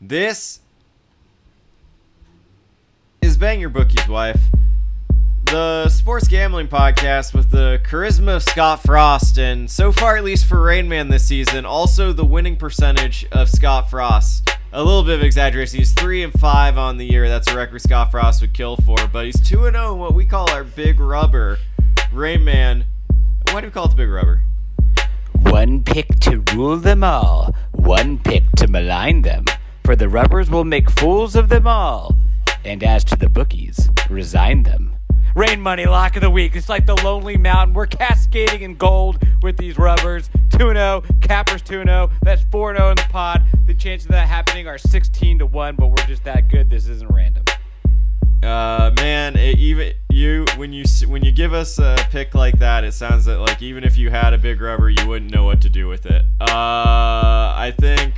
This is Bang Your Bookie's wife, the sports gambling podcast with the charisma of Scott Frost, and so far, at least for Rain Man this season, also the winning percentage of Scott Frost. A little bit of exaggeration. He's three and five on the year. That's a record Scott Frost would kill for. But he's two and zero in what we call our big rubber. Rain Man. Why do we call it the big rubber? One pick to rule them all, one pick to malign them. For the rubbers will make fools of them all. And as to the bookies, resign them. Rain money lock of the week. It's like the lonely mountain. We're cascading in gold with these rubbers. 2 0, Cappers 2 0. That's 4 0 in the pod. The chances of that happening are 16 to 1, but we're just that good. This isn't random. Uh, man, it, even you when you when you give us a pick like that, it sounds that like even if you had a big rubber, you wouldn't know what to do with it. Uh, I think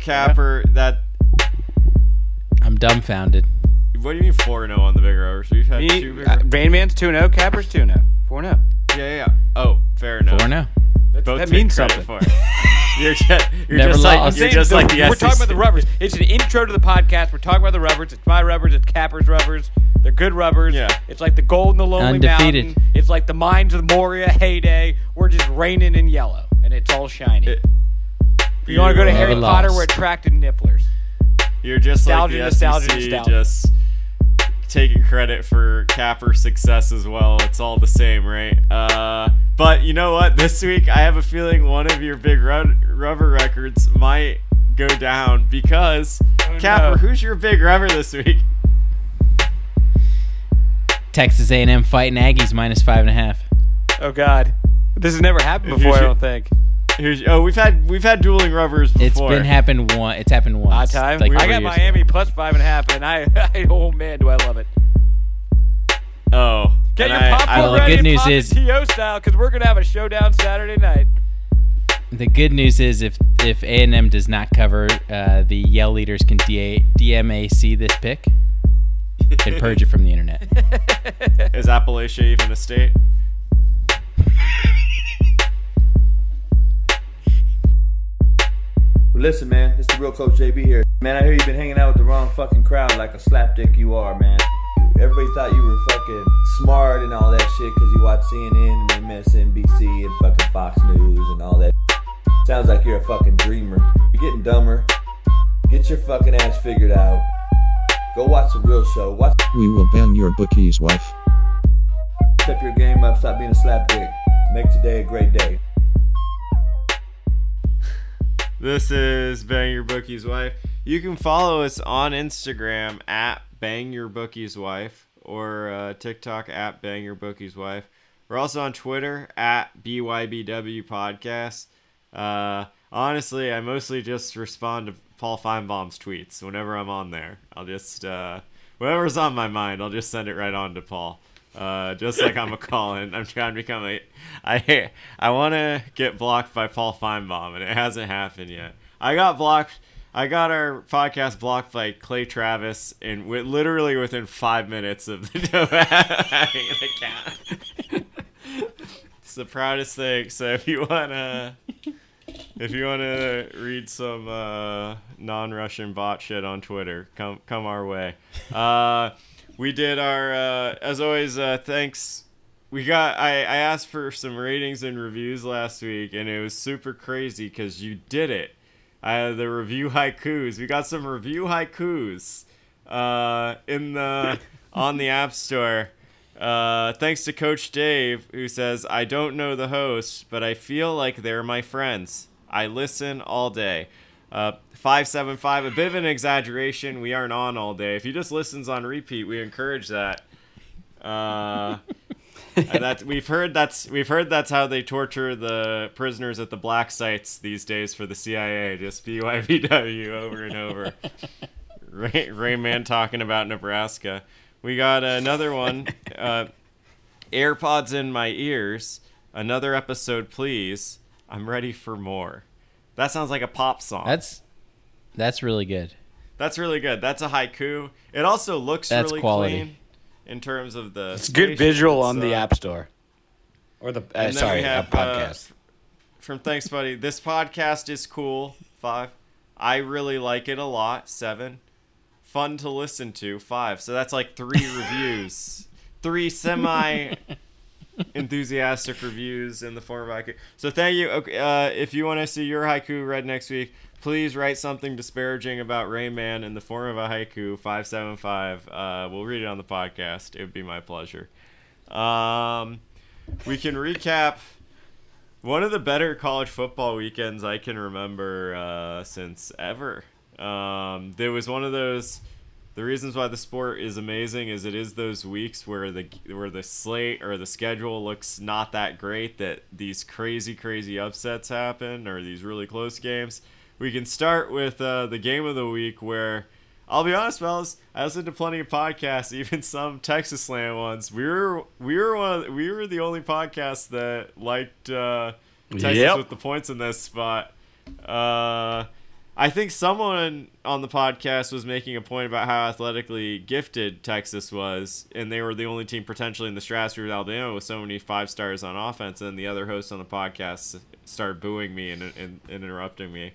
Capper that. I'm dumbfounded. What do you mean four zero on the big rubbers? We've had Me, two big. uh, rubbers. Rain Man's 2 0, Cappers 2 0. 4 0. yeah, yeah, yeah. Oh, fair enough. Four now. Both that means something. for it. You're just, you're Never just like lost. you're saying just the- like the We're talking about the rubbers. It's an intro to the podcast. We're talking about the rubbers. It's my rubbers. It's Capper's rubbers. They're good rubbers. Yeah. It's like the gold in the lonely Undefeated. mountain. It's like the mines of Moria heyday. We're just raining in yellow, and it's all shiny. It- if you want to go to Harry lost. Potter, we're attracted nifflers. You're just Nostalgia, like the nostalgia, SEC, nostalgia. just taking credit for Capper success as well. It's all the same, right? Uh, but you know what? This week, I have a feeling one of your big rub- rubber records might go down because Oh, Capper, no. who's your big rubber this week? Texas A&M fighting Aggies minus five and a half. Oh God, this has never happened before. I don't think. Who's, oh, we've had we've had dueling rubbers before. It's been happened one. It's happened Odd once. time. like I got Miami ago. plus five and a half, and I, I oh man, do I love it. Oh, Get your I- popcorn I- Well, the good and news pop is- it TO style because we're gonna have a showdown Saturday night. The good news is if if A&M does not cover, uh, the Yell leaders can DA, DMAC this pick and purge it from the internet. is Appalachia even a state? Listen, man, it's the real Coach JB here. Man, I hear you've been hanging out with the wrong fucking crowd like a slapdick you are, man. Everybody thought you were fucking smart and all that shit because you watch CNN and MSNBC and fucking Fox News and all that. Sounds like you're a fucking dreamer. You're getting dumber. Get your fucking ass figured out. Go watch the real show. Watch We will ban your bookie's wife. step your game up. Stop being a slapdick. Make today a great day. This is Bang Your Bookie's Wife. You can follow us on Instagram at Bang Your Bookie's Wife or uh, TikTok at Bang Your Bookie's Wife. We're also on Twitter at BYBW Podcast. Uh, honestly, I mostly just respond to Paul Finebaum's tweets whenever I'm on there. I'll just, uh, whatever's on my mind, I'll just send it right on to Paul. Uh, just like I'm a call-in, I'm trying to become a. I I want to get blocked by Paul Finebaum, and it hasn't happened yet. I got blocked. I got our podcast blocked by Clay Travis, and wi- literally within five minutes of the account. it's the proudest thing. So if you wanna, if you wanna read some uh, non-Russian bot shit on Twitter, come come our way. Uh, we did our uh, as always. Uh, thanks. We got. I I asked for some ratings and reviews last week, and it was super crazy because you did it. Uh, the review haikus. We got some review haikus uh, in the on the App Store. Uh, thanks to Coach Dave, who says, I don't know the host, but I feel like they're my friends. I listen all day. Uh, 575, a bit of an exaggeration. We aren't on all day. If he just listens on repeat, we encourage that. Uh, that we've heard that's we've heard that's how they torture the prisoners at the black sites these days for the CIA. Just BYBW over and over. Ray, Rayman talking about Nebraska. We got another one. Uh, AirPods in my ears. Another episode, please. I'm ready for more. That sounds like a pop song. That's that's really good. That's really good. That's a haiku. It also looks That's really quality. clean in terms of the. It's good visual on the app. App Store. Or the uh, sorry, we uh, have, uh, podcast. From Thanks Buddy. This podcast is cool. Five. I really like it a lot. Seven. Fun to listen to. Five. So that's like three reviews. Three semi enthusiastic reviews in the form of haiku. So thank you. Okay, uh, if you want to see your haiku read next week, please write something disparaging about Rayman in the form of a haiku. Five seven five. Uh, we'll read it on the podcast. It would be my pleasure. Um, we can recap one of the better college football weekends I can remember uh, since ever. Um, there was one of those. The reasons why the sport is amazing is it is those weeks where the where the slate or the schedule looks not that great that these crazy crazy upsets happen or these really close games. We can start with uh, the game of the week where I'll be honest, fellas. I listened to plenty of podcasts, even some Texas Slam ones. We were we were one of, we were the only podcast that liked uh, Texas Yep. with the points in this spot. Uh, I think someone on the podcast was making a point about how athletically gifted Texas was, and they were the only team potentially in the stratosphere with Alabama with so many five stars on offense. And the other hosts on the podcast started booing me and, and, and interrupting me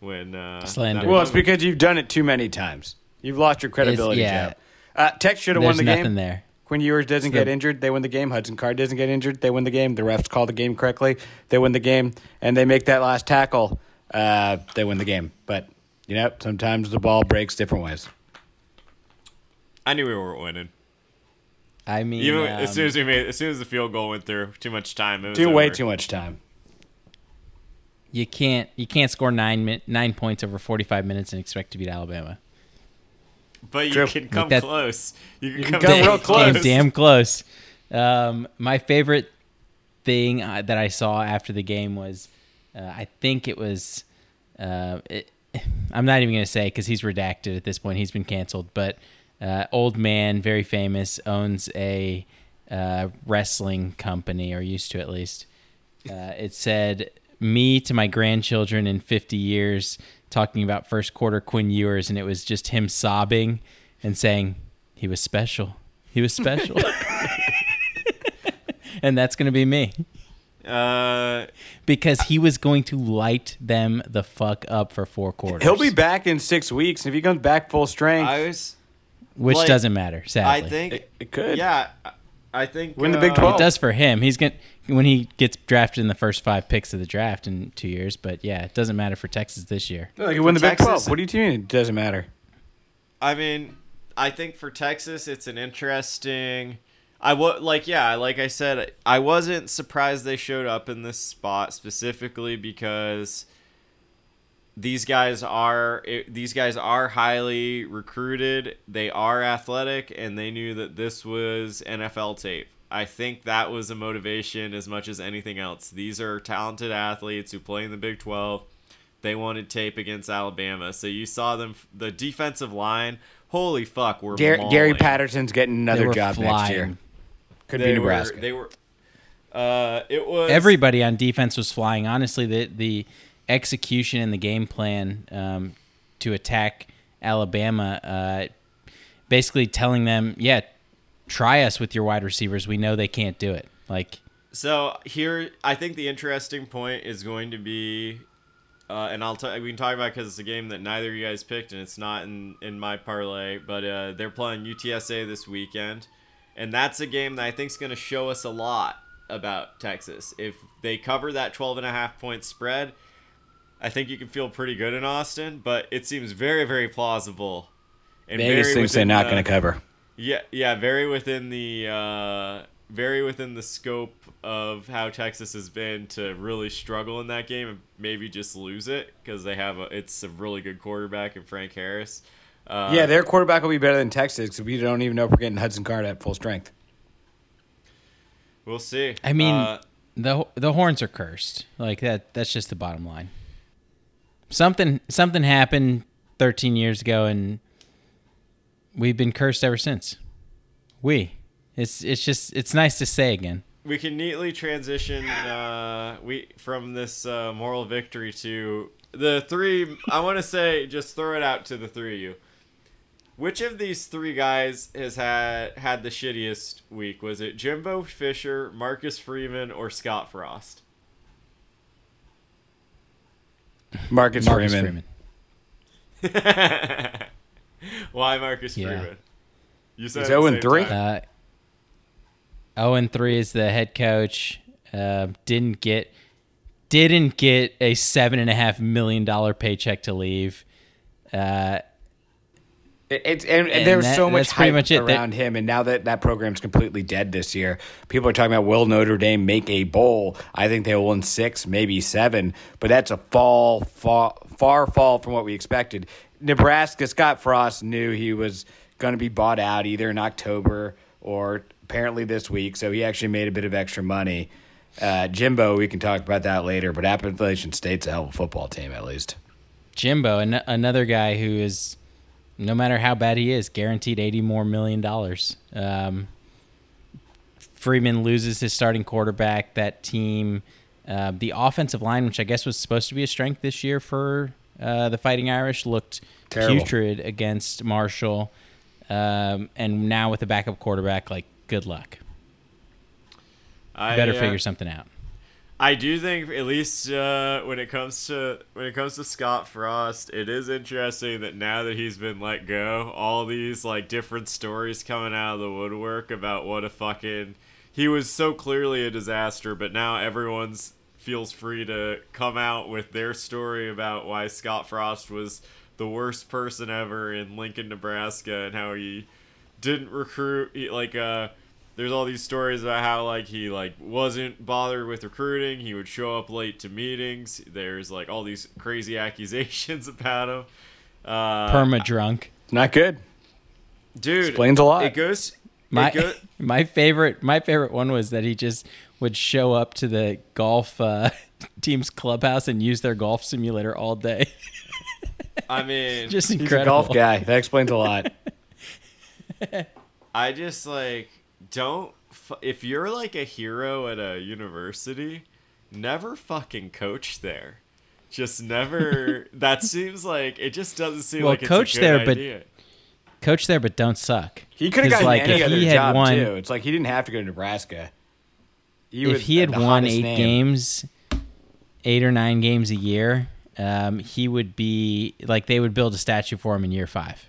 when uh, Slander. Well, it's because you've done it too many times. You've lost your credibility, yeah. Jeff. Uh, Tech should have won There's the nothing game. there. Quinn Ewers doesn't It's get the- injured, they win the game. Hudson Card doesn't get injured, they win the game. The refs call the game correctly, they win the game, and they make that last tackle, uh, they win the game. But you know, sometimes the ball breaks different ways. I knew we weren't winning. I mean, Even um, as soon as we made, as soon as the field goal went through, too much time. It was Too way over. too much time. you can't you can't score nine nine points over 45 minutes and expect to beat Alabama. But you True. can come that- close. You can You come, can come They real close. Came damn close. Um, my favorite thing uh, that I saw after the game was, uh, I think it was, uh, it, I'm not even gonna say because he's redacted at this point. He's been canceled. But uh, old man, very famous, owns a uh, wrestling company or used to at least. Uh, it said me to my grandchildren in 50 years talking about first quarter Quinn Ewers, and it was just him sobbing and saying he was special. He was special. and that's going to be me Uh, because he was going to light them the fuck up for four quarters. He'll be back in six weeks. If he comes back full strength, I was. which like, doesn't matter, sadly. I think. it, it could. Yeah, I- I think. Win the Big uh, 12. it does for him. He's going to when he gets drafted in the first five picks of the draft in two years. But yeah, it doesn't matter for Texas this year. Like, win the Big 12. What do you mean? It doesn't matter. I mean, I think for Texas, it's an interesting. I was like, yeah, like I said, I wasn't surprised they showed up in this spot specifically because these guys are eh, these guys are highly recruited. They are athletic, and they knew that this was NFL tape. I think that was a motivation as much as anything else. These are talented athletes who play in the Big 12. They wanted tape against Alabama, so you saw them. The defensive line, holy fuck, were Gary, Gary. Patterson's getting another were job next year. Could They be were- Nebraska. they were. Uh, it was Everybody on defense was flying. Honestly, the the execution and the game plan um, to attack Alabama, uh, basically telling them, yeah, try us with your wide receivers. We know they can't do it. Like So here, I think the interesting point is going to be, uh, and I'll t- we can talk about because it's a game that neither of you guys picked, and it's not in in my parlay. But uh, they're playing UTSA this weekend, and that's a game that I think is going to show us a lot about Texas. If they cover that 12 and a half point spread, I think you can feel pretty good in Austin. But it seems very very plausible. And Vegas very thinks they're not the- going to cover. yeah, yeah, very within the uh, very within the scope of how Texas has been to really struggle in that game and maybe just lose it because they have a it's a really good quarterback in Frank Harris. Uh, yeah, their quarterback will be better than Texas because we don't even know if we're getting Hudson Card at full strength. we'll see. I mean, Uh, the the horns are cursed. Like that. That's just the bottom line. Something something happened 13 years ago, and we've been cursed ever since. We. It's it's just it's nice to say again. we can neatly transition uh, we from this uh, moral victory to the three. I want to say, just throw it out to the three of you. Which of these three guys has had had the shittiest week? Was it Jimbo Fisher, Marcus Freeman, or Scott Frost? Marcus, Marcus Freeman. Freeman. Why Marcus Yeah. Freeman? You said He's at the 0 and 3. time. Uh, 0 and 3 is the head coach. Uh, didn't get didn't get a seven and a half million dollar paycheck to leave. Uh, It- It's and, And there's that- so much hype much it. That- around him, and now that that program's completely dead this year, people are talking about will Notre Dame make a bowl? I think they will win six, maybe seven, but that's a fall, far, far fall from what we expected. Nebraska Scott Frost knew he was going to be bought out either in October or apparently this week, so he actually made a bit of extra money. Uh, Jimbo, we can talk about that later, but Appalachian State's a hell of a football team, at least. Jimbo, an- another guy who is, no matter how bad he is, guaranteed eighty more million dollars. Um, Freeman loses his starting quarterback. That team, uh, the offensive line, which I guess was supposed to be a strength this year for uh, the Fighting Irish, looked Terrible. putrid against Marshall. Um, and now with the backup quarterback, like good luck. I, Better uh, figure something out. I do think at least uh, when it comes to when it comes to Scott Frost, it is interesting that now that he's been let go, all these like different stories coming out of the woodwork about what a fucking he was so clearly a disaster, but now everyone's feels free to come out with their story about why Scott Frost was the worst person ever in Lincoln, Nebraska, and how he didn't recruit like uh there's all these stories about how like he like wasn't bothered with recruiting he would show up late to meetings there's like all these crazy accusations about him uh Perma drunk. Not good. dude explains a lot. it goes My it go, my favorite my favorite one was that he just would show up to the golf uh, team's clubhouse and use their golf simulator all day. i mean just He's incredible. a golf guy. That explains a lot. i just like don't fu- if you're like a hero at a university never fucking coach there just never that seems like it just doesn't seem Well, like it's coach a good there, but. Coach there, but don't suck. He could have gotten like, any if other he had job won- too. It's like he didn't have to go to Nebraska. He if was he had won eight name. games, eight or nine games a year, um, he would be like they would build a statue for him in year five.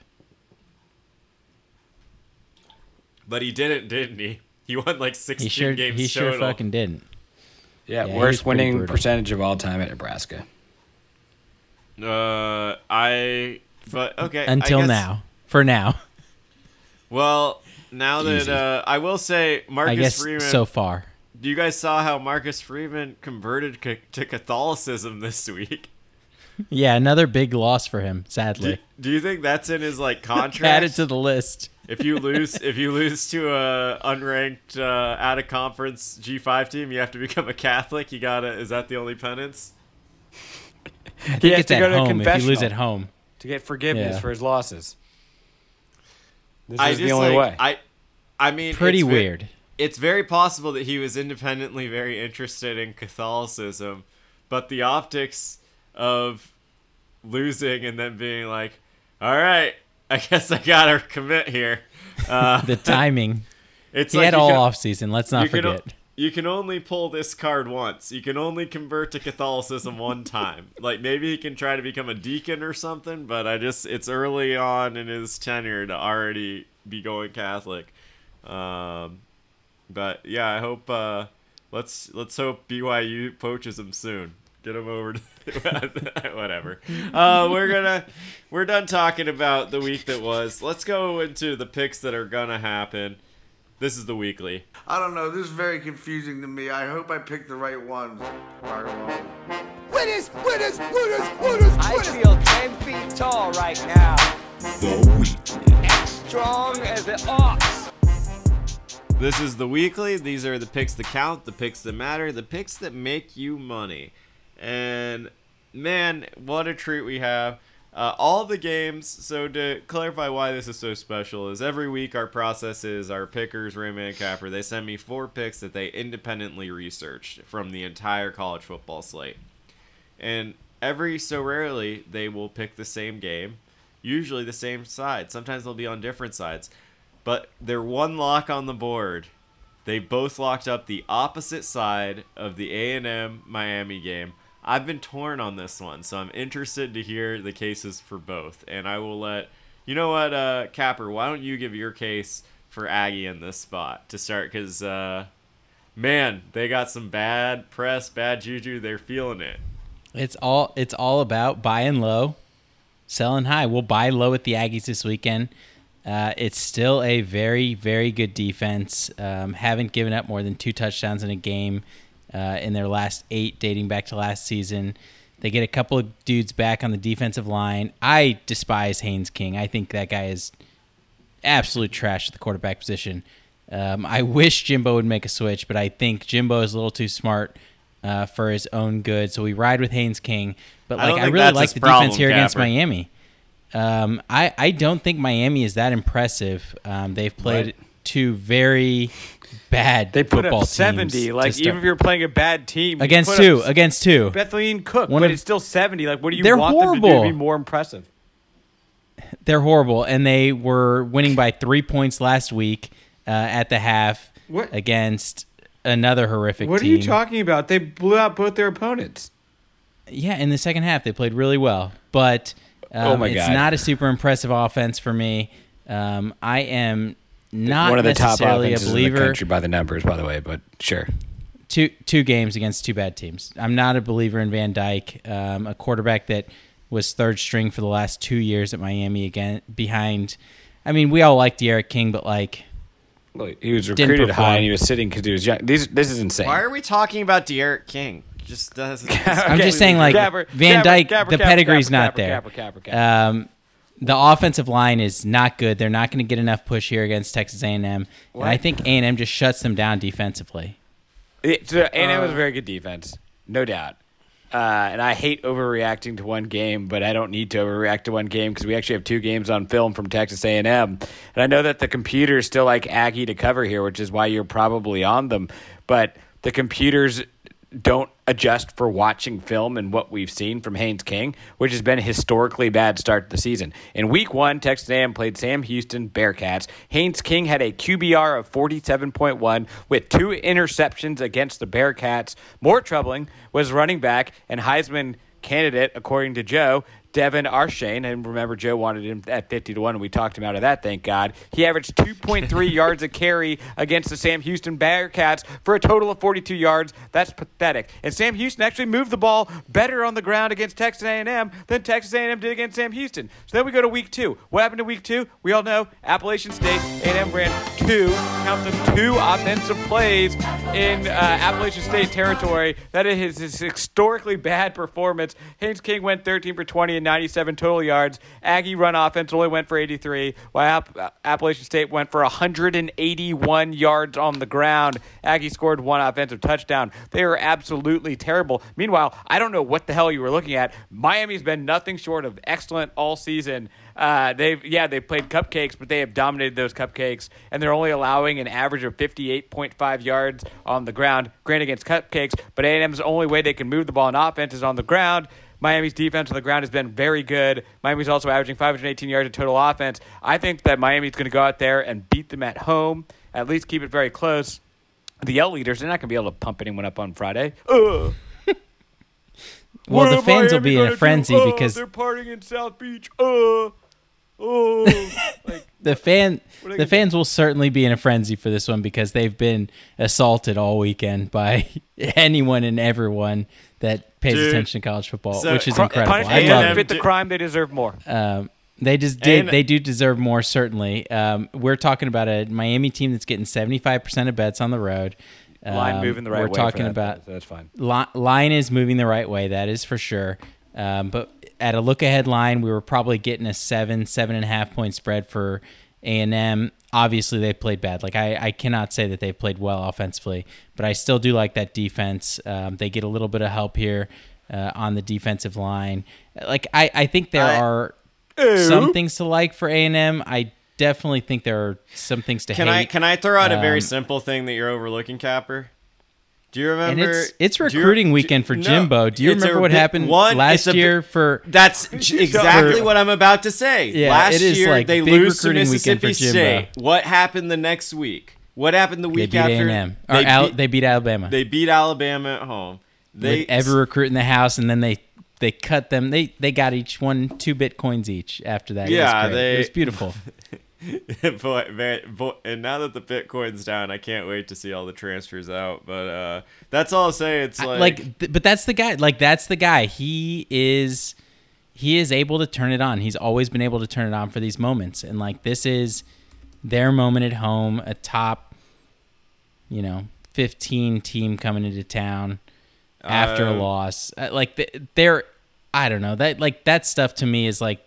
But he didn't, didn't he? He won like 16 He sure games he sure total. fucking didn't. Yeah, Yeah, worst winning brutal. percentage of all time at Nebraska. Uh, I. But okay. I Until guess- now, for now, Well, now that uh, I will say, Marcus I guess Freeman. so far. you guys saw how Marcus Freeman converted ca- to Catholicism this week. Yeah, another big loss for him. Sadly, do you think that's in his like contract? added contract? to the list. If you lose, if you lose to a unranked, uh, out of conference G five team, you have to become a Catholic. You gotta. Is that the only penance? I He think has it's to at go to home. If you lose at home, to get forgiveness Yeah. for his losses. This I is just the only like, way. I, I mean, pretty it's ve- weird. it's very possible that he was independently very interested in Catholicism, but the optics of losing and then being like, "All right, I guess I gotta commit here." Uh, The timing. it's he like had all can- off season. Let's not you can, forget. you can only pull this card once. You can only convert to Catholicism one time. like maybe he can try to become a deacon or something, but I just it's early on in his tenure to already be going Catholic. Um, but yeah, I hope uh, let's let's hope BYU poaches him soon. Get him over to whatever. Uh, we're gonna we're done talking about the week that was. Let's go into the picks that are gonna happen. This is the weekly. I don't know. This is very confusing to me. I hope I picked the right ones. Margo. Winners, winners, winners, winners, I feel 10 feet tall right now. As strong as an ox. This is the weekly. These are the picks that count, the picks that matter, the picks that make you money. And man, what a treat we have. Uh, all the games, so to clarify why this is so special, is every week our process is our pickers, Raymond and Capper, they send me four picks that they independently researched from the entire college football slate. And every so rarely, they will pick the same game, usually the same side. Sometimes they'll be on different sides but they're one lock on the board. They both locked up the opposite side of the A&M Miami game I've been torn on this one, so I'm interested to hear the cases for both. And I will let you know what, uh, Capper. Why don't you give your case for Aggie in this spot to start? Because uh, man, they got some bad press, bad juju. They're feeling it. It's all it's all about buying low, selling high. We'll buy low at the Aggies this weekend. Uh, it's still a very very good defense. Um, haven't given up more than two touchdowns in a game uh, in their last eight, dating back to last season. They get a couple of dudes back on the defensive line. I despise Haynes King. I think that guy is absolute trash at the quarterback position. Um, I wish Jimbo would make a switch, but I think Jimbo is a little too smart uh, for his own good. So we ride with Haynes King. But I like don't I, really like the defense problem, here against Miami. Um, I I don't think Miami is that impressive. Um, they've played Right. two very bad They put football up 70. to Like, even if you're playing a bad team, you against two, up against two. Bethlehem Cook, One but of- it's still 70. Like, what do you They're want them to do horrible. to be more impressive? They're horrible, and they were winning by three points last week uh, at the half What? against another horrific What are you talking about? They blew out both their opponents. Yeah, in the second half they played really well, but um, Oh my it's God. not a super impressive offense for me. Um, I am not One of the top necessarily a offenses in the believer. country by the numbers, by the way, but sure. two two games against two bad teams. I'm not a believer in Van Dyke, um, a quarterback that was third string for the last two years at Miami again behind. I mean, we all like D'Eriq King, but like Look, he was recruited high and he was sitting because he was young. These, this is insane. Why are we talking about D'Eriq King? Just doesn't. I'm just saying, like Capper, Van Dyke, Capper, the Capper, pedigree's Capper, not there. Capper, Capper, Capper. Um, the offensive line is not good. They're not going to get enough push here against Texas A&M, and I think A&M just shuts them down defensively. It, so A&M was a very good defense, no doubt. Uh, and I hate overreacting to one game, but I don't need to overreact to one game because we actually have two games on film from Texas A&M. And I know that the computers still like Aggie to cover here, which is why you're probably on them. But the computers don't adjust for watching film and what we've seen from Haynes King, which has been a historically bad start to the season. In week one, Texas A&M played Sam Houston Bearcats. Haynes King had a QBR of 47.1 with two interceptions against the Bearcats. More troubling was running back and Heisman candidate, according to Joe, Devon Achane, and remember Joe wanted him at 50 to 1 and we talked him out of that, thank God. He averaged 2.3 yards a carry against the Sam Houston Bearcats for a total of 42 yards. That's pathetic. And Sam Houston actually moved the ball better on the ground against Texas A&M than Texas A&M did against Sam Houston. So then we go to week 2. What happened to week 2? We all know Appalachian State A&M ran two, count them two offensive plays in uh, Appalachian State territory. That is his historically bad performance. Haynes King went 13 for 20 and 97 total yards. Aggie run offense only went for 83, while App- Appalachian State went for 181 yards on the ground. Aggie scored one offensive touchdown. They are absolutely terrible. Meanwhile, I don't know what the hell you were looking at. Miami's been nothing short of excellent all season. Uh, they've yeah they've played cupcakes, but they have dominated those cupcakes, and they're only allowing an average of 58.5 yards on the ground. Granted against cupcakes, but A&M's only way they can move the ball in offense is on the ground. Miami's defense on the ground has been very good. Miami's also averaging 518 yards of total offense. I think that Miami's going to go out there and beat them at home, at least keep it very close. The Yell leaders, they're not going to be able to pump anyone up on Friday. Ugh. Well, What the fans will be in a frenzy Oh, because they're partying in South Beach. Uh, oh, like the fan the fans will certainly be in a frenzy for this one because they've been assaulted all weekend by anyone and everyone that pays Dude, attention to college football, so- which is Cr- incredible. I punishment love it. fit the crime. They deserve more. Um, they just did. And- they do deserve more, certainly. Um, we're talking about a Miami team that's getting seventy five percent of bets on the road. Line Um, moving the right We're way. for talking that, about so that's fine. Li- line is moving the right way. That is for sure. Um, but at a look ahead line, we were probably getting a seven, seven and a half point spread for A and M. Obviously, they played bad. Like I, I cannot say that they've played well offensively, but I still do like that defense. Um, they get a little bit of help here uh, on the defensive line. Like I, I think there I- are some things to like for A and M. I definitely think there are some things to Can hate. I can I throw out a very Um, simple thing that you're overlooking, Capper? Do you and remember? it's it's do you- recruiting weekend for no, Jimbo. Do you it's a remember what happened one, last a year for That's exactly what I'm about to say. Yeah, Last year like they lose to recruiting weekend for Mississippi Jimbo. State. What happened the next week? What happened the they week beat after? A&M or Al- they beat Alabama. They beat Alabama at home. They with every recruit in the house, and then they they cut them. They they got each one two bitcoins each after that. Yeah, it was, they- it was beautiful. boy, man, boy, and now that the Bitcoin's down, I can't wait to see all the transfers out. But uh, that's all I'll say. It's I- like, like, th- but that's the guy. Like that's the guy. He is he is able to turn it on. He's always been able to turn it on for these moments, and like this is their moment at home, a top, you know, fifteen team coming into town after a Um, loss. Uh, Like they're, I don't know that like that stuff to me is like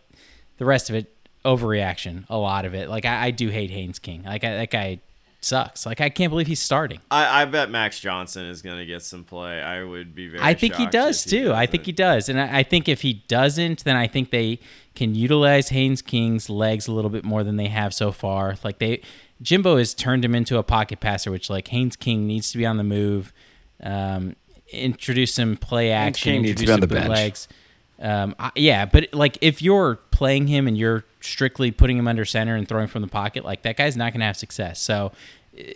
the rest of it overreaction. A lot of it. Like I, I do hate Haynes King. Like I, that guy sucks. Like I can't believe he's starting. I, I bet Max Johnson is going to get some play. I would be very. I think he does if too. I think he does, and I, I think if he doesn't, then I think they can utilize Haynes King's legs a little bit more than they have so far. Like they, Jimbo has turned him into a pocket passer, which like Haynes King needs to be on the move. Um, introduce some play action. King needs to introduce be on the bench. bootlegs. Um, I, yeah, but like if you're playing him and you're strictly putting him under center and throwing from the pocket, like that guy's not going to have success. So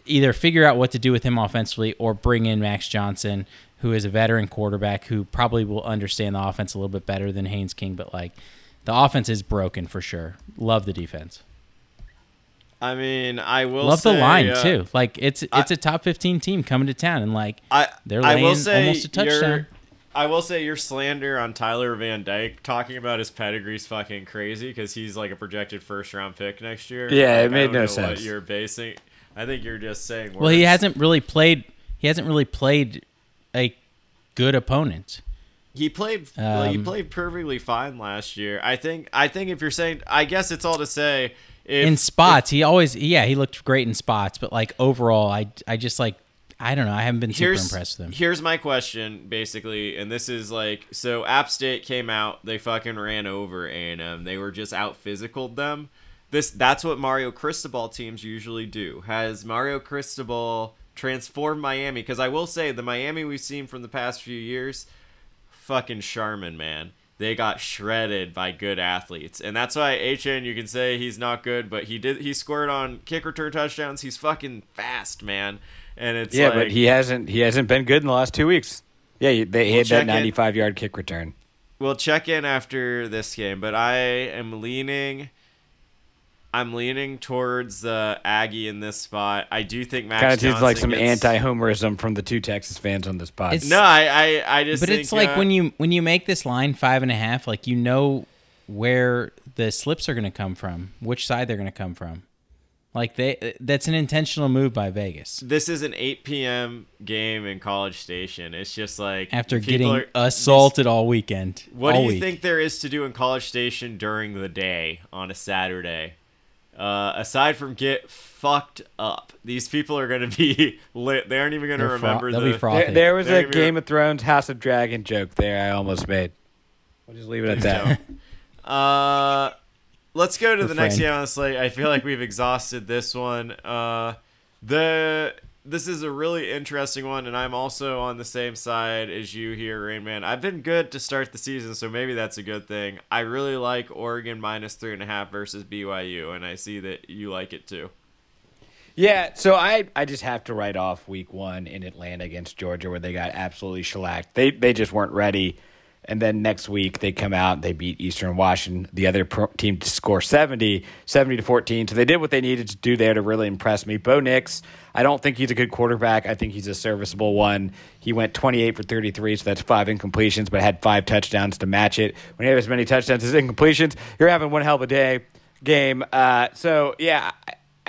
either figure out what to do with him offensively or bring in Max Johnson, who is a veteran quarterback who probably will understand the offense a little bit better than Haynes King. But like the offense is broken for sure. Love the defense. I mean, I will Love the line uh, too. Like it's it's a top fifteen team coming to town, and like I they're I laying say almost a touchdown. Your- I will say your slander on Tyler Van Dyke talking about his pedigree's fucking crazy because he's like a projected first round pick next year. Yeah, it Like, I made don't no know sense. What you're basing. I think you're just saying. Well, he hasn't really played. He hasn't really played a good opponent. He played. well, he Um, played perfectly fine last year. I think. I think if you're saying, I guess it's all to say. If, in spots, he always yeah he looked great in spots, but like overall, I I just like I don't know. I haven't been super here's impressed with them. here's my question basically, and this is like so. App State came out, they fucking ran over A and M. They were just out physicaled them. This that's what Mario Cristobal teams usually do. Has Mario Cristobal transformed Miami? Because I will say the Miami we've seen from the past few years, fucking Charmin man. They got shredded by good athletes, and that's why HN. You can say he's not good, but he did. He scored on kick return touchdowns. He's fucking fast, man. And it's yeah, like, but he hasn't he hasn't been good in the last two weeks. Yeah, they We'll hit check that in. 95 yard kick return. We'll check in after this game, but I am leaning. I'm leaning towards uh, Aggie in this spot. I do think Max Kind of seems like some gets- anti-homerism from the two Texas fans on this pod. It's- No, I, I, I just. But think, it's like uh, when you when you make this line five and a half, like you know where the slips are going to come from, which side they're going to come from. Like they that's an intentional move by Vegas. This is an 8 p.m. game in College Station. It's just like After getting are- assaulted all weekend. What all do you week. think there is to do in College Station during the day on a Saturday? Uh, aside from get fucked up, these people are going to be lit. They aren't even going to They're fro- remember they'll the. be frothy. there, there was They're a gonna be- Game of Thrones House of Dragon joke there. I almost made. We'll just leave it at that. Uh, let's go to the next game on the slate. I feel like we've exhausted this one. Uh, the this is a really interesting one, and I'm also on the same side as you here, Rain Man. I've been good to start the season, so maybe that's a good thing. I really like Oregon minus three and a half versus BYU, and I see that you like it too. Yeah, so I, I just have to write off week one in Atlanta against Georgia where they got absolutely shellacked. They they just weren't ready. And then next week they come out, they beat Eastern Washington, the other pro- team to score 70, 70 to 14. So they did what they needed to do there to really impress me. Bo Nix, I don't think he's a good quarterback. I think he's a serviceable one. He went 28 for 33, so that's five incompletions, but had five touchdowns to match it. When you have as many touchdowns as incompletions, you're having one hell of a day game. Uh, so yeah,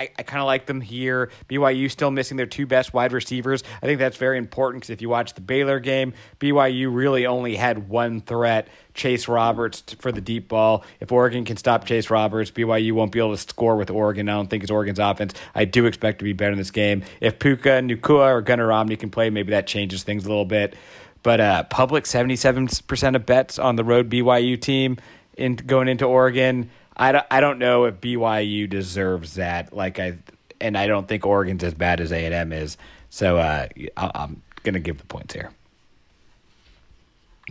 I, I, kind of like them here. BYU still missing their two best wide receivers. I think that's very important because if you watch the Baylor game, BYU really only had one threat, Chase Roberts, for the deep ball. If Oregon can stop Chase Roberts, BYU won't be able to score with Oregon. I don't think it's Oregon's offense. I do expect to be better in this game. If Puka, Nacua, or Gunnar Romney can play, maybe that changes things a little bit. But uh, public, 77% of bets on the road BYU team in going into Oregon. I don't, I don't know if BYU deserves that. Like I, and I don't think Oregon's as bad as A and M is. So uh, I'm gonna give the points here.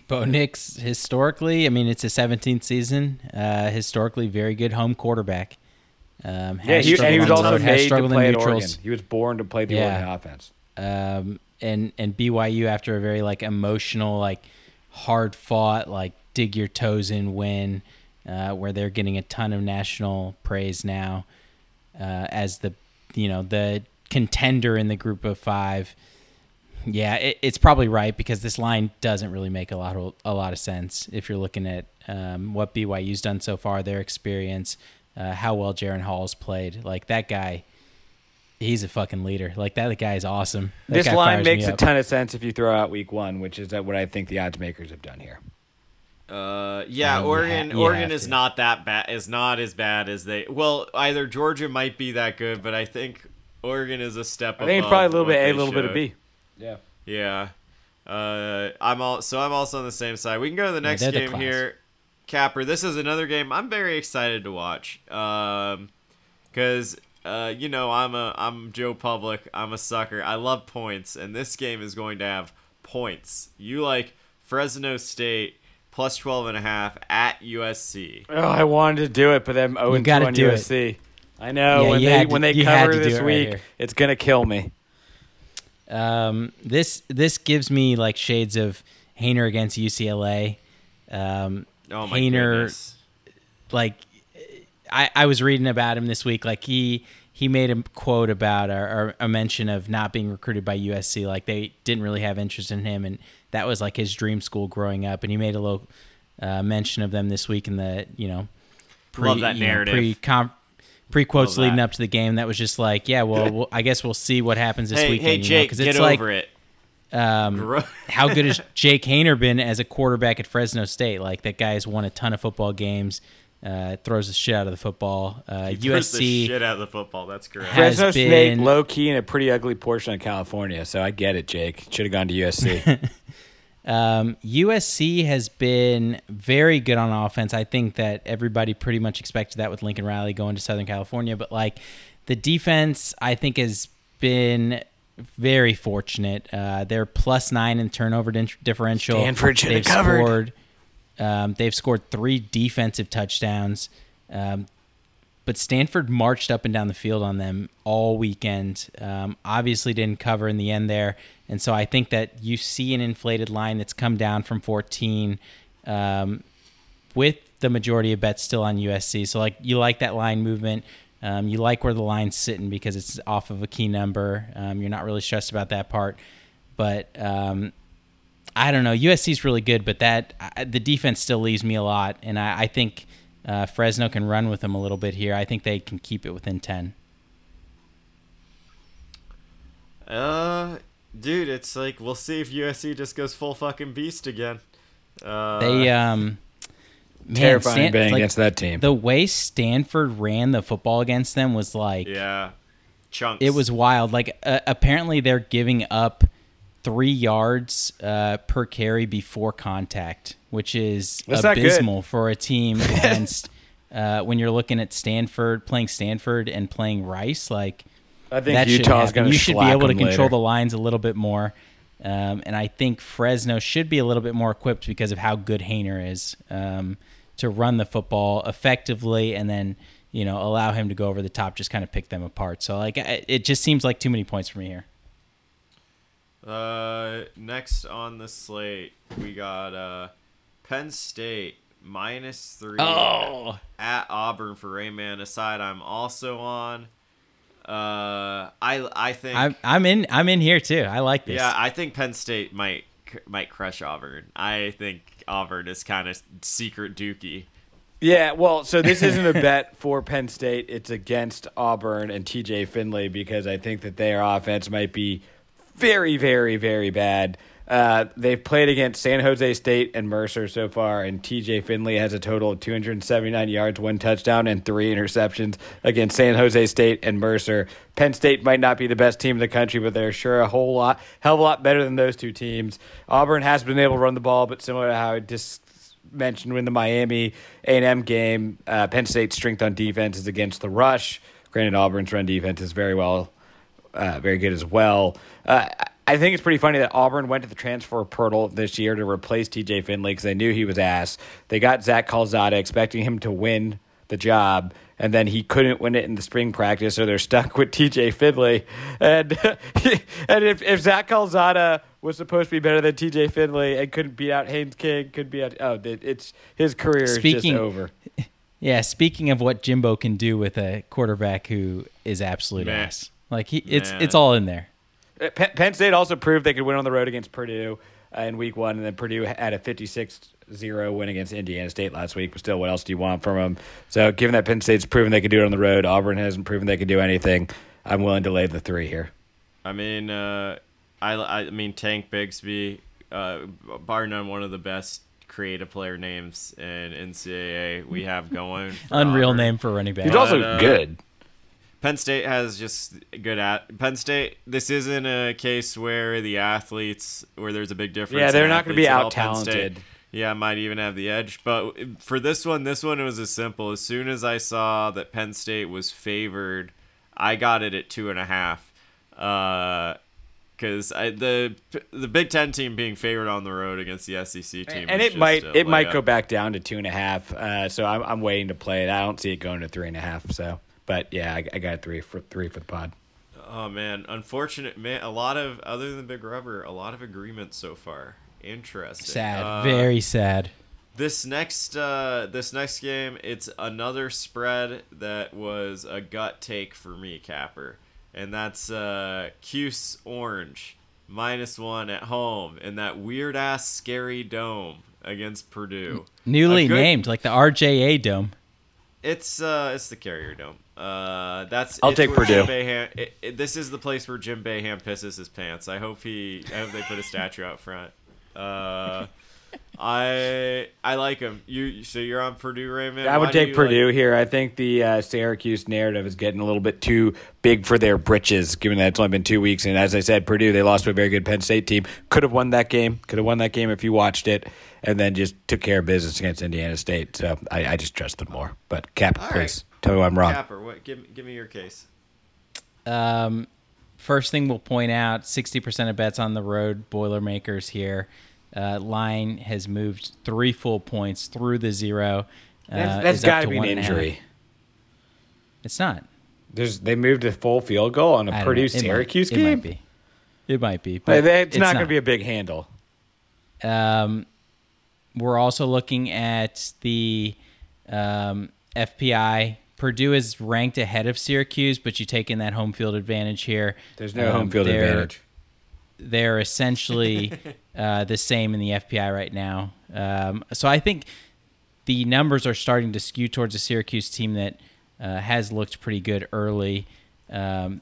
Bo Nix historically, I mean, it's his 17th season. Uh, historically, very good home quarterback. Um, Yeah, he, and he was also road, made to in play at neutrals. Oregon. He was born to play the Yeah. Oregon offense. Um, and and BYU after a very like emotional, like hard fought, like dig your toes in win, uh, where they're getting a ton of national praise now uh, as the you know the contender in the group of five. Yeah, it, it's probably right because this line doesn't really make a lot of a lot of sense if you're looking at um, what BYU's done so far, their experience, uh, how well Jaren Hall's played. Like that guy, he's a fucking leader. Like that guy is awesome. That this line makes a ton of sense if you throw out week one, which is what I think the odds makers have done here. Uh, yeah, I Oregon. ha- Oregon have is to. not that bad. Is not as bad as they. Well, either Georgia might be that good, but I think Oregon is a step. I think above probably a little bit A, a little bit of. B. Yeah. Yeah. Uh, I'm all so I'm also on the same side. We can go to the next they're the game here. Capper, this is another game I'm very excited to watch. Um, cause uh, you know I'm a I'm Joe Public. I'm a sucker. I love points, and this game is going to have points. You like Fresno State plus 12 and a half at USC. Oh, I wanted to do it, but I'm 0 2 gotta on do it. USC. I know Yeah, when they to- when they cover this it right week, here. it's gonna kill me. Um, this this gives me like shades of Haener against UCLA. Um, Oh my Haener, goodness. like I, I was reading about him this week. Like he he made a quote about or, or a mention of not being recruited by USC. Like they didn't really have interest in him, and that was like his dream school growing up. And he made a little uh, mention of them this week in the you know pre Love that you know, narrative. pre pre quotes leading up to the game. That was just like yeah, well, we'll I guess we'll see what happens this Hey, weekend. hey, you know, Jake, 'cause get it's over like, it. um, how good has Jake Haener been as a quarterback at Fresno State? Like that guy has won a ton of football games, uh, throws the shit out of the football. Uh, Throws the USC shit out of the football. That's great. has Fresno State, been- low key in a pretty ugly portion of California, so I get it, Jake. Should have gone to USC. Um, USC has been very good on offense. I think that everybody pretty much expected that with Lincoln Riley going to Southern California, but like the defense, I think has been very fortunate. Uh, they're plus nine in turnover din- differential. Stanford should have They've covered. Scored, um, they've scored three defensive touchdowns. Um, but Stanford marched up and down the field on them all weekend. Um, obviously, didn't cover in the end there, and so I think that you see an inflated line that's come down from 14, um, with the majority of bets still on USC. So like you like that line movement. Um, you like where the line's sitting because it's off of a key number. Um, you're not really stressed about that part, but um, I don't know. USC is really good, but that I, the defense still leaves me a lot, and I, I think uh, Fresno can run with them a little bit here. I think they can keep it within ten. Uh, dude, it's like we'll see if USC just goes full fucking beast again. Uh, They um, man, Terrifying Stan- betting like, against that team. The way Stanford ran the football against them was like yeah, chunks. it was wild. Like uh, apparently they're giving up three yards uh, per carry before contact, which is That's abysmal for a team against. Uh, when you're looking at Stanford playing Stanford and playing Rice, like I think Utah's going to You should be able to control later. the lines a little bit more, um, and I think Fresno should be a little bit more equipped because of how good Haener is um, to run the football effectively, and then you know allow him to go over the top, just kind of pick them apart. So like it just seems like too many points for me here. Uh, next on the slate, we got uh, Penn State minus three Oh. at Auburn for Rayman. A side I'm also on. Uh, I I think I'm I'm in I'm in here too. I like this. yeah, I think Penn State might might crush Auburn. I think Auburn is kind of secret dookie. Yeah, well, so this isn't a bet for Penn State. It's against Auburn and TJ Finley because I think that their offense might be very, very, very bad. Uh, they've played against San Jose State and Mercer so far, and TJ Finley has a total of 279 yards, one touchdown, and three interceptions against San Jose State and Mercer. Penn State might not be the best team in the country, but they're sure a whole lot, hell of a lot better than those two teams. Auburn has been able to run the ball, but similar to how I just mentioned in the Miami A&M game, uh, Penn State's strength on defense is against the rush. Granted, Auburn's run defense is very well, uh, very good as well. Uh, I think it's pretty funny that Auburn went to the transfer portal this year to replace TJ Finley because they knew he was ass. They got Zach Calzada, expecting him to win the job. And then he couldn't win it in the spring practice, so they're stuck with TJ Finley. And and if, if Zach Calzada was supposed to be better than TJ Finley and couldn't beat out Haynes King, could be out oh it, it's his career is Speaking- just over. Yeah, speaking of what Jimbo can do with a quarterback who is absolute Man. ass, like he, it's Man. it's all in there. Uh, Penn Penn State also proved they could win on the road against Purdue uh, in week one, and then Purdue had a 56 0 win against Indiana State last week. But still, what else do you want from them? So, given that Penn State's proven they could do it on the road, Auburn hasn't proven they could do anything. I'm willing to lay the three here. I mean, uh, I, I mean Tank Bigsby, uh, bar none, one of the best creative player names in NCAA we have going. Unreal Auburn. name for running back. He's also uh, good. Penn State has just good at Penn State. This isn't a case where the athletes where there's a big difference. Yeah, they're not be at all. Penn out-talented. State, Yeah, might even have the edge. But for this one, this one it was as simple. As soon as I saw that Penn State was favored, I got it at two and a half. Because the the Big Ten team being favored on the road against the SEC team, and it might it might go back down to two and a half. Uh, so I'm I'm waiting to play it. I don't see it going to three and a half. So, but yeah, I, I got three for three for the pod. Oh man, unfortunate man. A lot of other than Big Rubber, a lot of agreement so far. Interesting. sad, Uh, very sad. This next uh, this next game, it's another spread that was a gut take for me, Capper, and that's uh, Cuse Orange minus one at home in that weird ass scary dome against Purdue. Newly good- named, like the JMA Dome. It's uh, it's the Carrier Dome. Uh, that's. I'll take Purdue. It, it- this is the place where Jim Boeheim pisses his pants. I hope he. I hope they put a statue out front. Uh, I I like him. You so you're on Purdue, Raymond. I would Why take Purdue like- here. I think the uh, Syracuse narrative is getting a little bit too big for their britches, given that it's only been two weeks. And as I said, Purdue they lost to a very good Penn State team. Could have won that game. Could have won that game if you watched it, and then just took care of business against Indiana State. So I, I just trust them more. But Cap, All please right. tell me why I'm wrong. Capper, what? Give give me your case. Um, first thing we'll point out: sixty percent of bets on the road. Boilermakers here. Uh, line has moved three full points through the zero. Uh, That's, that's is up got to be an one and a half. injury. It's not. There's they moved a full field goal on a don't Purdue know. It might- Syracuse it game. might be. It might be, But but it's, not, going to be a big handle. Um, we're also looking at the um, FPI. Purdue is ranked ahead of Syracuse, but you take in that home field advantage here. There's no Um, home field they're- advantage. They're essentially uh, the same in the FPI right now. Um, so I think the numbers are starting to skew towards a Syracuse team that uh, has looked pretty good early. Um,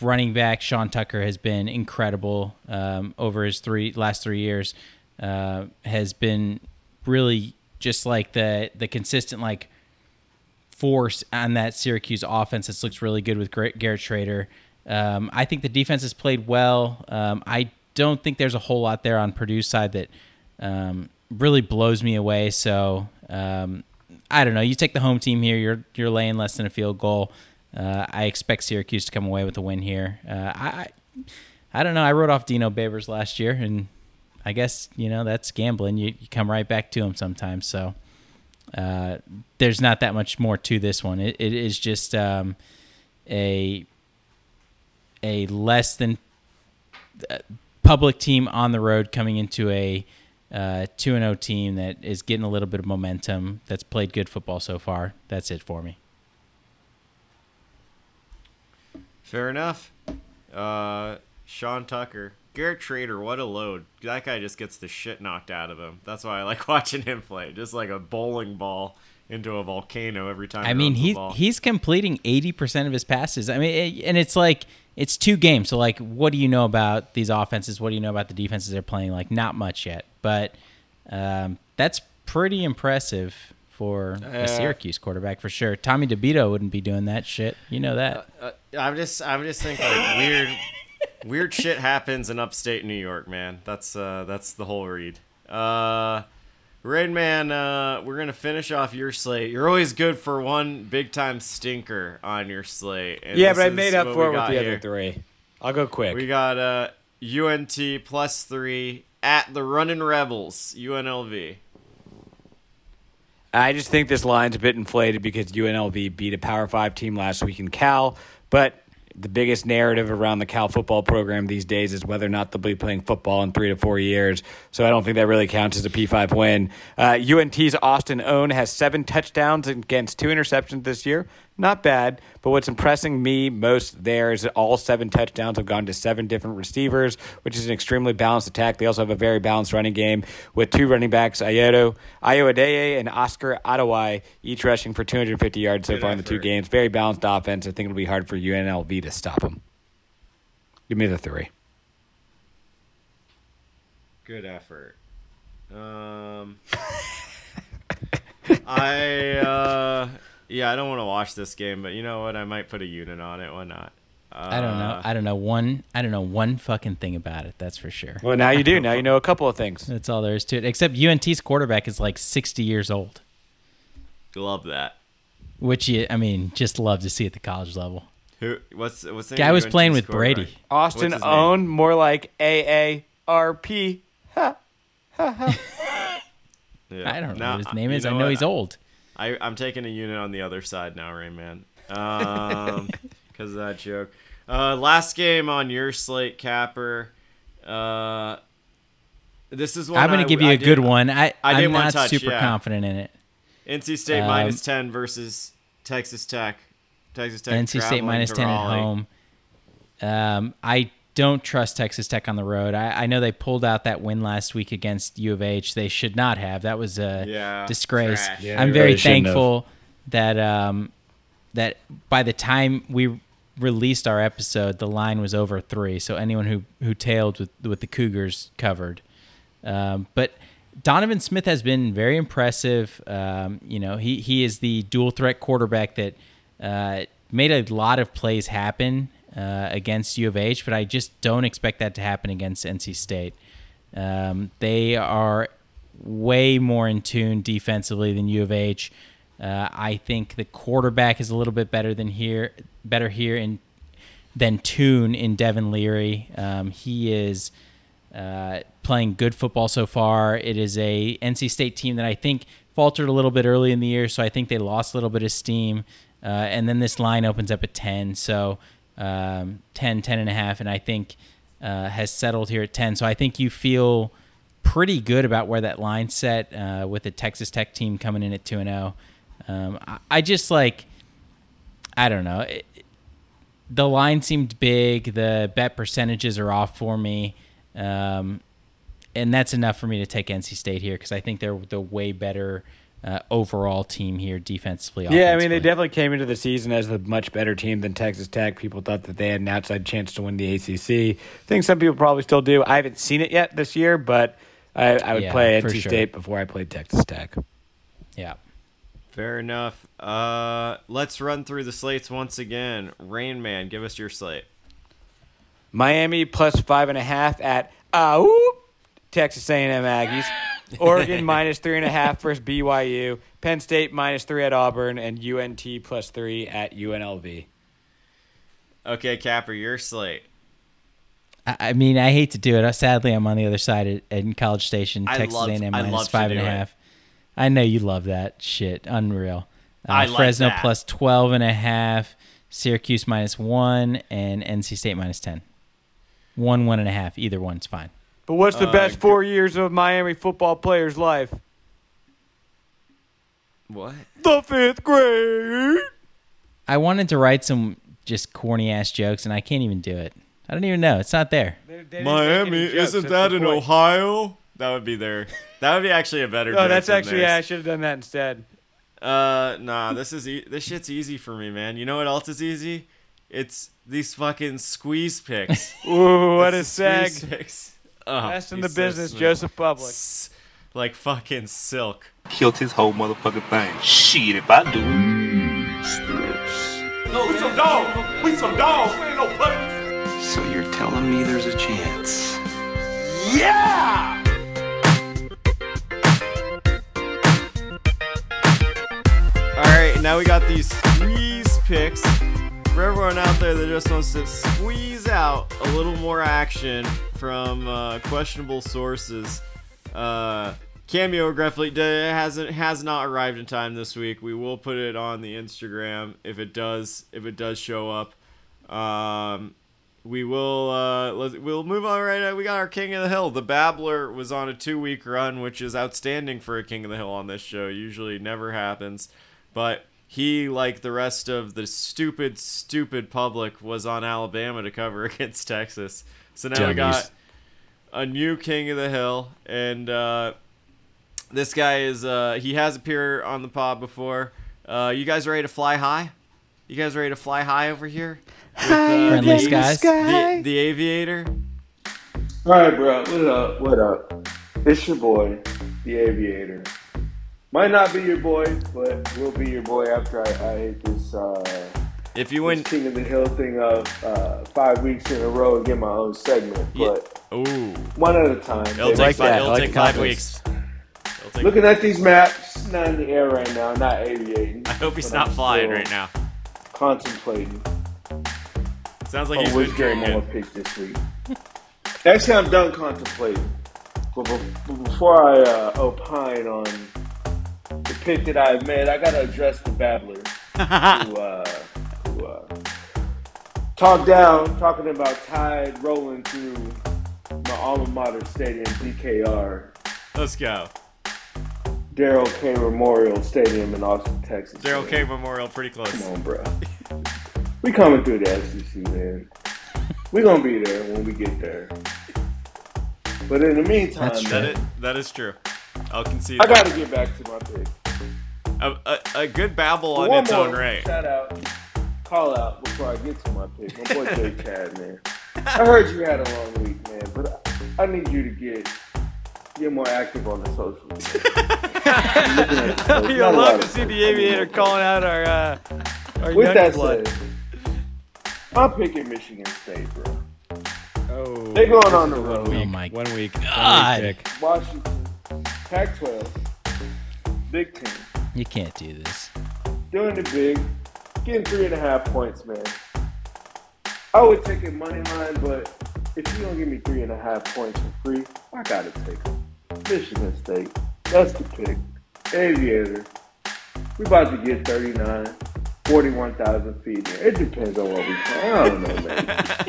running back Sean Tucker has been incredible um, over his three last three years. Uh, has been really just like the the consistent like force on that Syracuse offense This looks really good with Gar- Garrett Shrader. Um, I think the defense has played well. Um, I don't think there's a whole lot there on Purdue's side that um, really blows me away. So um, I don't know. You take the home team here. You're you're laying less than a field goal. Uh, I expect Syracuse to come away with a win here. Uh, I I don't know. I wrote off Dino Babers last year, and I guess you know that's gambling. You, you come right back to them sometimes. So uh, there's not that much more to this one. It, it is just um, a a less than uh, public team on the road coming into a uh, two and zero team that is getting a little bit of momentum. That's played good football so far. That's it for me. Fair enough. Uh, Sean Tucker, Garrett Shrader, what a load! That guy just gets the shit knocked out of him. That's why I like watching him play, just like a bowling ball into a volcano every time. I mean, he he's completing eighty percent of his passes. I mean, it, and it's like it's two games. So like, what do you know about these offenses? What do you know about the defenses they're playing? Like, not much yet, but um, that's pretty impressive for a Syracuse quarterback for sure. Tommy DeVito wouldn't be doing that shit. You know that. Uh, I'm just, I'm just thinking like weird, weird shit happens in upstate New York, man. That's, uh, that's the whole read. Uh, Rain Man, uh, we're gonna finish off your slate. You're always good for one big time stinker on your slate. Yeah, but I made up for it with the here. other three. I'll go quick. We got uh, UNT plus three at the Running Rebels, UNLV. I just think this line's a bit inflated because UNLV beat a Power Five team last week in Cal, but the biggest narrative around the Cal football program these days is whether or not they'll be playing football in three to four years. So I don't think that really counts as a P5 win. Uh, UNT's Austin Aune has seven touchdowns against two interceptions this year. Not bad, but what's impressing me most there is that all seven touchdowns have gone to seven different receivers, which is an extremely balanced attack. They also have a very balanced running game with two running backs, Ayoto, Ayo Adeyi, and Oscar Adaway, each rushing for 250 yards so Good far in the two games. Very balanced offense. I think it'll be hard for UNLV to stop them. Give me the three. Good effort. Um, I uh, yeah, I don't want to watch this game, but you know what? I might put a unit on it. Why not? Uh, I don't know. I don't know one. I don't know one fucking thing about it. That's for sure. Well, now you do. Now you know a couple of things. That's all there is to it. Except UNT's quarterback is like 60 years old, love that. which you, I mean, just love to see at the college level. Who? What's what's the Guy name of was playing with Brady. quarterback? Austin What's his name? Aune, more like AARP. Yeah. I don't know Now, what his name you is. I know know what? he's old. I, I'm taking a unit on the other side now, Rain Man. Um, because of that joke. Uh, last game on your slate, Capper. Uh, this is one I'm going to give you I a good one. I, I want not touch, super yeah. confident in it. NC State Um, minus 10 versus Texas Tech. Texas Tech. NC State minus 10 at home. Um, I don't trust Texas Tech on the road. I, I know they pulled out that win last week against U of H. They should not have. That was a Yeah, disgrace. Yeah, I'm very really thankful that um, that by the time we released our episode, the line was over three. So anyone who who tailed with with the Cougars covered. Um, but Donovan Smith has been very impressive. Um, you know, he he is the dual threat quarterback that uh, made a lot of plays happen uh, against U of H, but I just don't expect that to happen against NC State. Um, they are way more in tune defensively than U of H. Uh, I think the quarterback is a little bit better than here, better here in than Tune in Devin Leary. Um, he is uh, playing good football so far. It is a NC State team that I think faltered a little bit early in the year, so I think they lost a little bit of steam. Uh, and then this line opens up at 10, so um, 10, 10 and a half, and I think uh, has settled here at 10. So I think you feel pretty good about where that line set uh, with the Texas Tech team coming in at 2 and 0. Um, I, I just like, I don't know. It, the line seemed big. The bet percentages are off for me. Um, and that's enough for me to take NC State here because I think they're the way better uh, overall team here defensively. Yeah, I mean, they definitely came into the season as a much better team than Texas Tech. People thought that they had an outside chance to win the ACC. I think some people probably still do. I haven't seen it yet this year, but I, I would Yeah, play for NC sure. State before I played Texas Tech. Yeah. Fair enough. Uh, let's run through the slates once again. Rain Man, give us your slate. Miami plus five and a half at Ow, Texas A&M Aggies. Oregon minus three and a half versus BYU. Penn State minus three at Auburn, and UNT plus three at UNLV. Okay, Capper, your slate. I, I mean, I hate to do it. Sadly, I'm on the other side at, in College Station, I Texas love- A&M I minus love to five and a do it. I know you love that shit. Unreal. Uh, I Fresno that. plus 12 and a half, Syracuse minus one, and NC State minus 10. One, one and a half. Either one's fine. But what's the Uh, best g- four years of Miami football player's life? What? The fifth grade. I wanted to write some just corny ass jokes, and I can't even do it. I don't even know. It's not there. Miami, isn't that in Ohio? That would be there. That would be actually a better. No, joke that's than actually yeah. I should have done that instead. Uh, nah, this is e- this shit's easy for me, man. You know what else is easy? It's these fucking squeeze picks. Ooh, what a It's sag! Squeeze picks. Uh-huh. Oh, Best in the so business, smooth. Joseph Public. S- Like fucking silk. Killed his whole motherfucking thing. Shit, if I do We some dogs. We some dogs. We ain't no puppies. So you're telling me there's a chance? Yeah! All right, now we got these squeeze picks for everyone out there that just wants to squeeze out a little more action from uh, questionable sources. Uh, cameo graphic hasn't has not arrived in time this week. We will put it on the Instagram if it does if it does show up. Um, we will uh, let's, we'll move on right now. We got our King of the Hill. The Babbler was on a two week run, which is outstanding for a King of the Hill on this show. Usually never happens, but he, like the rest of the stupid, stupid public, was on Alabama to cover against Texas. So now we got a new King of the Hill, and uh, this guy is uh, he has appeared on the pod before. Uh, you guys ready to fly high? You guys ready to fly high over here? With, uh, Friendly the, skies. The, the aviator. All right, bro. What up? What up? It's your boy, the Aviator. Might not be your boy, but will be your boy after I, I hit this, uh, If you this win, King of the Hill thing of uh, five weeks in a row and get my own segment. But ooh, one at a time. it'll baby. take, five, that. I it'll like take five weeks. Take- Looking at these maps, not in the air right now, not aviating. I hope he's not I'm flying right now. Contemplating Sounds like on he's which been game I'm gonna pick this week. Actually, I'm done contemplating. But before I uh, opine on the pick that I've made, I gotta address the babbler who, uh, who uh, talked down, talking about Tide rolling through my alma mater stadium, DKR, Let's go. Daryl K. Memorial Stadium in Austin, Texas. Daryl. K Memorial, pretty close. Come on, bro. We coming through the SEC, man. We gonna be there when we get there. But in the meantime, That's That is, that is true. I'll concede. I that. gotta get back to my pick. a, a, a good babble on one its own right. shout out, call out before I get to my pick. My boy Jay Chad, man. I heard you had a long week, man, but I, I need you to get get more active on the social. I'm looking at the post. You'll Not a lot love to see the aviator calling out our uh, our With young that blood. said, I'm picking Michigan State, bro. Oh, they're going on the road. Oh my one week. God. One week pick. Washington, Pac-12, Big Ten, You can't do this. doing the big, getting three and a half points, man. I would take it money line, but if you don't give me three and a half points for free, I gotta take it. Michigan State, that's the pick. Aviator, we about to get 39, 41,000 feet. Man. It depends on what we play. I don't know, man.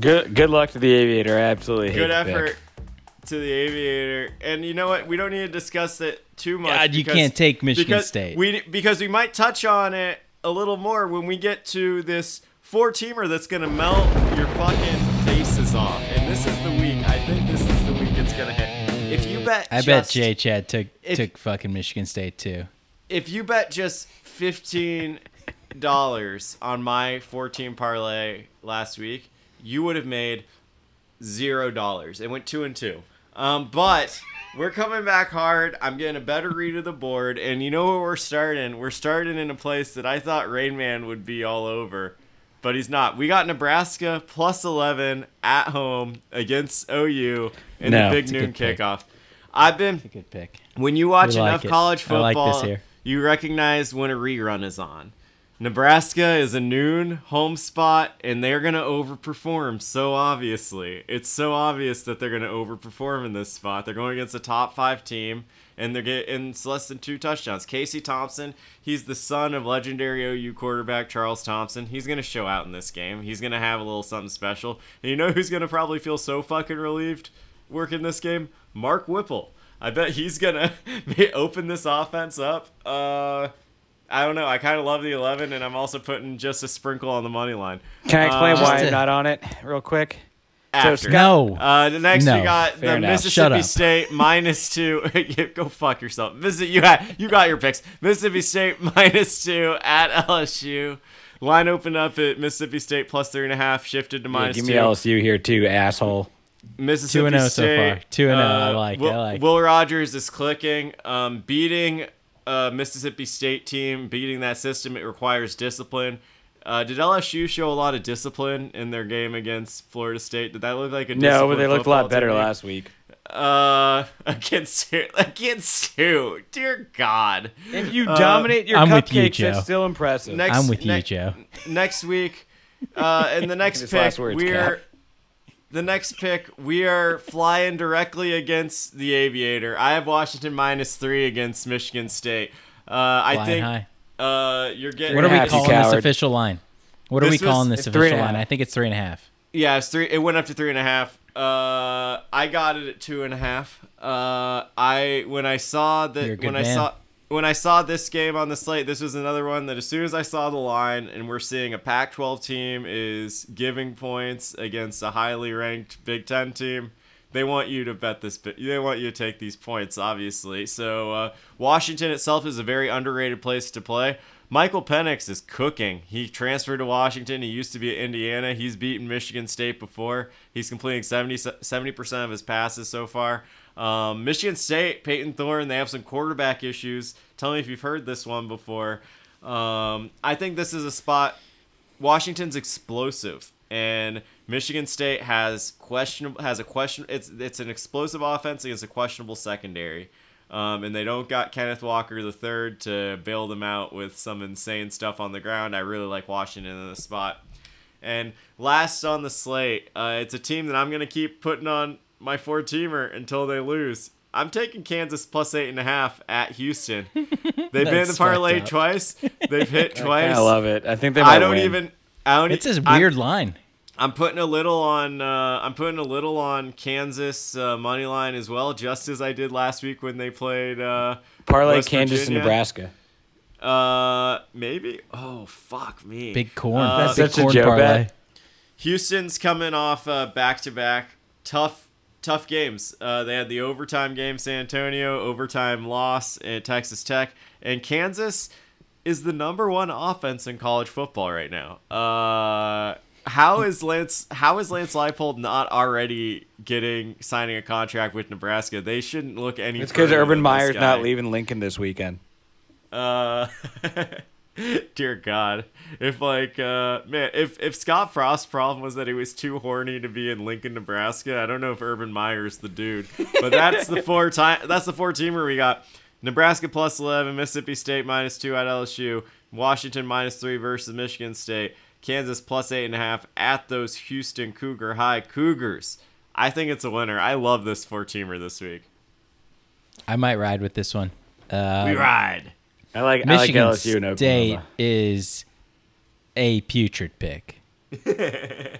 Good good luck to the aviator. I absolutely hate Good the pick. To the aviator. And you know what? We don't need to discuss it too much. God, you because- can't take Michigan because State. We because we might touch on it a little more when we get to this four teamer that's gonna melt your fucking faces off. And this is the week. I think this is the week it's gonna hit. If you bet, I bet just- Jay Chad took if- took fucking Michigan State too. if you bet just fifteen dollars on my fourteen parlay last week, you would have made zero dollars. It went two and two. Um, but we're coming back hard. I'm getting a better read of the board, and you know where we're starting? We're starting in a place that I thought Rain Man would be all over, but he's not. We got Nebraska plus eleven at home against OU in No, the big noon good pick. kickoff. I've been a Good pick. when you watch We enough it. college like football, here. you recognize when a rerun is on. Nebraska is a noon home spot, and they're going to overperform so obviously. It's so obvious that they're going to overperform in this spot. They're going against a top five team, and they're getting it's less than two touchdowns. Casey Thompson, he's the son of legendary OU quarterback Charles Thompson. He's going to show out in this game. He's going to have a little something special. And you know who's going to probably feel so fucking relieved working this game? Mark Whipple. I bet he's gonna open this offense up. Uh, I don't know. I kind of love the eleven, and I'm also putting just a sprinkle on the money line. Can I explain Uh, why Just I'm not on it real quick? After. No. Uh, the next No. we got Fair the enough. Mississippi. State minus two. Go fuck yourself. Visit you had you got your picks. Mississippi State minus two at LSU. Line opened up at Mississippi State plus three and a half, shifted to Yeah, give two. me LSU here too, asshole. Mississippi Two and oh so State, far. Two and oh, I uh, like, Will, I like. Will Rogers is clicking, um, beating a Mississippi State team, beating that system. It requires discipline. Uh, did LSU show a lot of discipline in their game against Florida State? Did that look like a No, but they looked a lot better team? last week. Uh, against who? Against who? Dear God. If you Uh, dominate your I'm with you, cupcakes, Joe. still impressive. Next, I'm with you, ne- Joe. Next week, uh, in the next His pick, last we're Cap. The next pick, we are flying directly against the Aviator. I have Washington minus three against Michigan State. Uh, I think high. uh, you're getting. What are we half, you calling this official line? What are This we calling was- this it's three and official line? I think it's three and a half. Yeah, it's three. It went up to three and a half. Uh, I got it at two and a half. Uh, I when I saw that good when I saw when I saw this game on the slate, this was another one that as soon as I saw the line and we're seeing a Pac-12 team is giving points against a highly ranked Big Ten team. They want you to bet this. They want you to take these points, obviously. So uh, Washington itself is a very underrated place to play. Michael Penix is cooking. He transferred to Washington. He used to be at Indiana. He's beaten Michigan State before. He's completing 70 percent of his passes so far. Um, Michigan State, Payton Thorne, they have some quarterback issues. Tell me if you've heard this one before. Um, I think this is a spot Washington's explosive, and Michigan State has questionable has a question. It's it's an explosive offense against a questionable secondary, um, and they don't got Kenneth Walker the third to bail them out with some insane stuff on the ground. I really like Washington in this spot. And last on the slate, uh, it's a team that I'm gonna keep putting on my four teamer until they lose. I'm taking Kansas plus eight and a half at Houston. They've been in the parlay up. twice. They've hit twice. I love it. I think they. Might I don't win. even. I don't. It's e- this I'm- weird line. I'm putting a little on. Uh, I'm putting a little on Kansas uh, money line as well, just as I did last week when they played uh, parlay West Kansas Virginia. and Nebraska. Uh, maybe. Oh fuck me. Big corn. Uh, Big Such a corn Joe parlay. Houston's coming off uh, back-to-back tough, tough games. Uh, they had the overtime game, San Antonio, overtime loss at Texas Tech, and Kansas is the number one offense in college football right now. Uh, how is Lance? How is Lance Leipold not already getting signing a contract with Nebraska? They shouldn't look any. It's because Urban Meyer's not leaving Lincoln this weekend. Uh, dear God, if like uh man, if if Scott Frost's problem was that he was too horny to be in Lincoln, Nebraska, I don't know if Urban Meyer's the dude. But that's the four time. That's the four teamer we got. Nebraska plus eleven, Mississippi State minus two at LSU, Washington minus three versus Michigan State, Kansas plus eight and a half at those Houston Cougar High Cougars. I think it's a winner. I love this four teamer this week. I might ride with this one. Um, We ride. I like Michigan I like LSU and State Oklahoma. is a putrid pick.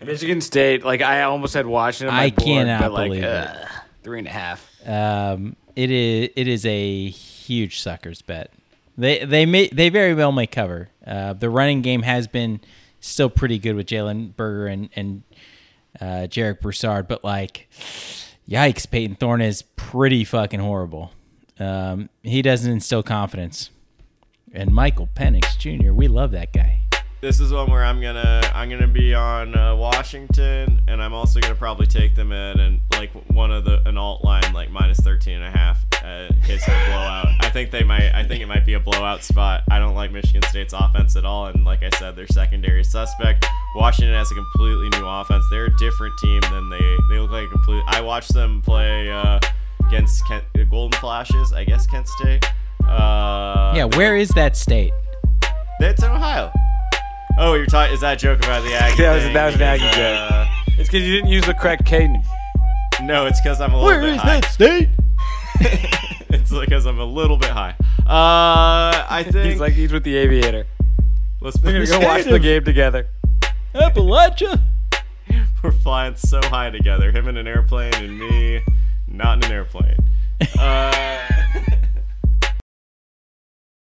Michigan State, like I almost had Washington. On my I board, cannot but, like, believe it. Three and a half. Um, it is it is a huge suckers bet. They they may they very well may cover. Uh, the running game has been still pretty good with Jalen Berger and and uh, Jarek Broussard, but like, yikes, Payton Thorne is pretty fucking horrible. Um, he doesn't instill confidence. And Michael Penix Jr., we love that guy. this is one where I'm gonna I'm gonna be on uh, Washington, and I'm also gonna probably take them in and like one of the an alt line like minus 13 and a half uh, in case of a blowout. I think they might. I think it might be a blowout spot. I don't like Michigan State's offense at all, and like I said, their secondary suspect. Washington has a completely new offense. They're a different team than they they look like a complete. I watched them play uh, against Kent, Golden Flashes, I guess Kent State. Uh, Yeah, where is that state? That's in Ohio. Oh, you're talking. Is that a joke about the Aggie? That was- thing? that was an Aggie Because, joke. uh, It's because you didn't use the correct cadence. no, it's because I'm a little bit high. Where is that state? it's because I'm a little bit high. Uh, I think. He's like he's with the Aviator. let's We're gonna go watch the game together. Appalachia. We're flying so high together. Him in an airplane and me not in an airplane. Uh,